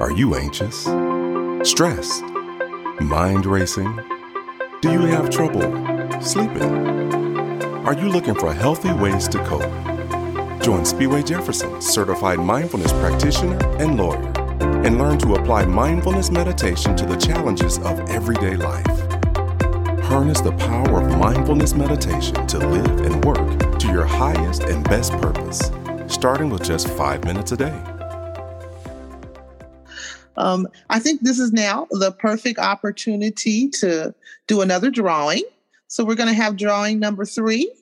Are you anxious? Stressed? Mind racing? Do you have trouble sleeping? Are you looking for healthy ways to cope? Join Speedway Jefferson, certified mindfulness practitioner and lawyer, and learn to apply mindfulness meditation to the challenges of everyday life. Harness the power of mindfulness meditation to live and work to your highest and best purpose, starting with just five minutes a day. Um, I think this is now the perfect opportunity to do another drawing. So we're going to have drawing number three.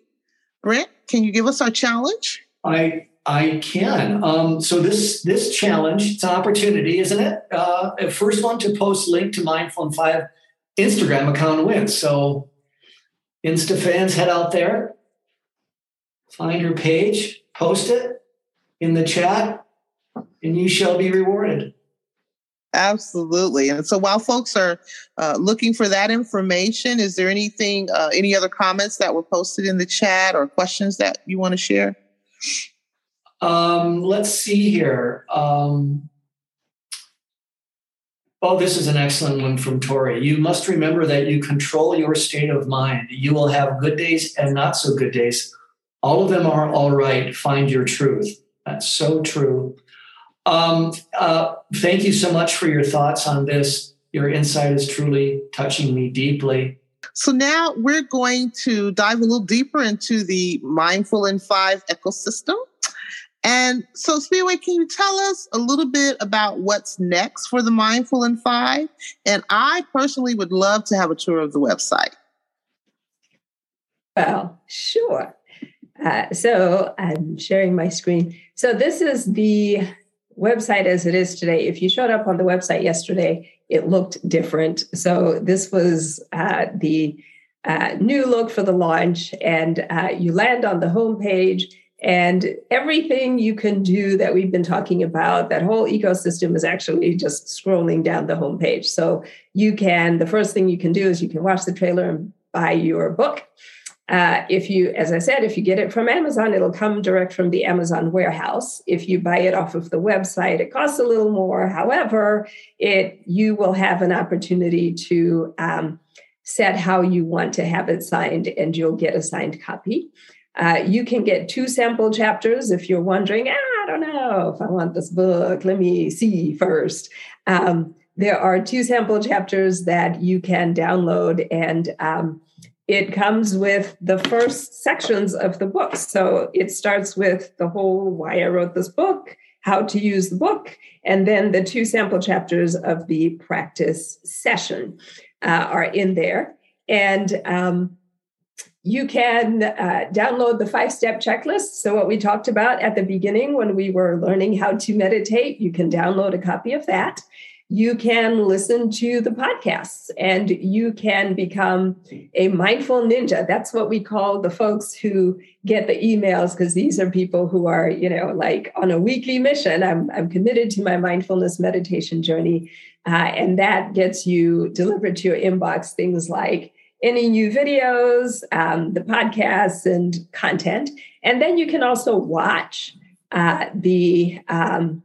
Brent, can you give us our challenge? I I can. Um, so this this challenge, it's an opportunity, isn't it? Uh, first one to post link to Mindful in Five Instagram account wins. So Insta fans, head out there, find her page, post it in the chat, and you shall be rewarded. Absolutely. And so while folks are uh, looking for that information, is there anything, uh, any other comments that were posted in the chat or questions that you want to share? Um, let's see here. Um, oh, this is an excellent one from Tori. You must remember that you control your state of mind. You will have good days and not so good days. All of them are all right. Find your truth. That's so true. Um, uh, thank you so much for your thoughts on this. Your insight is truly touching me deeply. So now we're going to dive a little deeper into the Mindful in Five ecosystem. And so, Speedway, can you tell us a little bit about what's next for the Mindful in Five? And I personally would love to have a tour of the website. Well, sure. Uh, so I'm sharing my screen. So this is the website as it is today, if you showed up on the website yesterday, it looked different. So this was uh, the uh, new look for the launch, and uh, you land on the homepage. And everything you can do that we've been talking about, that whole ecosystem is actually just scrolling down the homepage. So you can, the first thing you can do is you can watch the trailer and buy your book. Uh, if you, as I said, if you get it from Amazon, it'll come direct from the Amazon warehouse. If you buy it off of the website, it costs a little more. However, it you will have an opportunity to um, set how you want to have it signed, and you'll get a signed copy. Uh, you can get two sample chapters if you're wondering. Ah, I don't know if I want this book. Let me see first. Um, there are two sample chapters that you can download and um, it comes with the first sections of the book. So it starts with the whole why I wrote this book, how to use the book, and then the two sample chapters of the practice session uh, are in there. And um, you can uh, download the five step checklist. So, what we talked about at the beginning when we were learning how to meditate, you can download a copy of that you can listen to the podcasts and you can become a mindful ninja. That's what we call the folks who get the emails because these are people who are, you know, like on a weekly mission. I'm, I'm committed to my mindfulness meditation journey. Uh, and that gets you delivered to your inbox things like any new videos, um, the podcasts, and content. And then you can also watch uh, the um,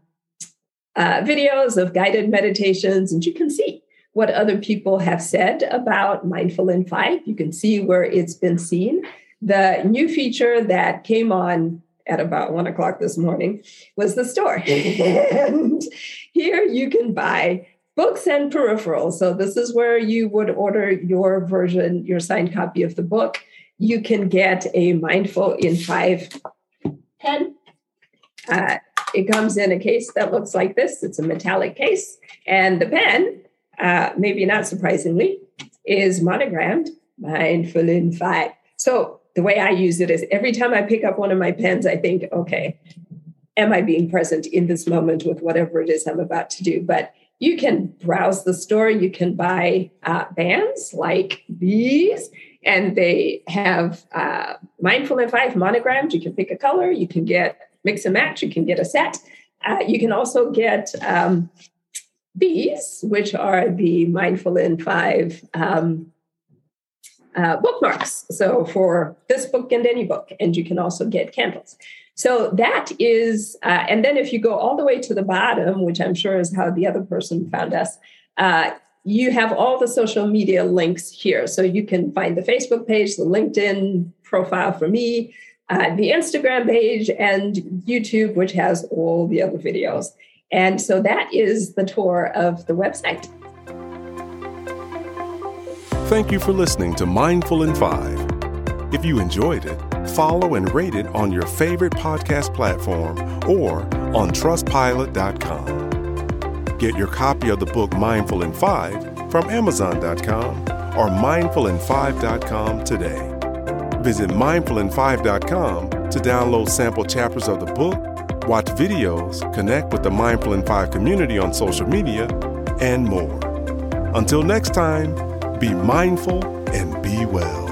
uh, videos of guided meditations, and you can see what other people have said about Mindful in Five. You can see where it's been seen. The new feature that came on at about one o'clock this morning was the store. and here you can buy books and peripherals. So, this is where you would order your version, your signed copy of the book. You can get a Mindful in Five pen. Uh, it comes in a case that looks like this. It's a metallic case. And the pen, uh, maybe not surprisingly, is monogrammed Mindful in Five. So the way I use it is every time I pick up one of my pens, I think, okay, am I being present in this moment with whatever it is I'm about to do? But you can browse the store. You can buy uh, bands like these, and they have uh, Mindful in Five monogrammed. You can pick a color. You can get mix and match. You can get a set. Uh, you can also get um, these, which are the Mindful in Five um, uh, bookmarks. So for this book and any book, and you can also get candles. So that is, uh, and then if you go all the way to the bottom, which I'm sure is how the other person found us, uh, you have all the social media links here. So you can find the Facebook page, the LinkedIn profile for me, uh, the Instagram page, and YouTube, which has all the other videos. And so that is the tour of the website. Thank you for listening to Mindful in Five. If you enjoyed it, follow and rate it on your favorite podcast platform or on trustpilot.com. Get your copy of the book Mindful in Five from Amazon.com or mindfulin5.com today. Visit mindfulin5.com to download sample chapters of the book, watch videos, connect with the Mindful in 5 community on social media, and more. Until next time, be mindful and be well.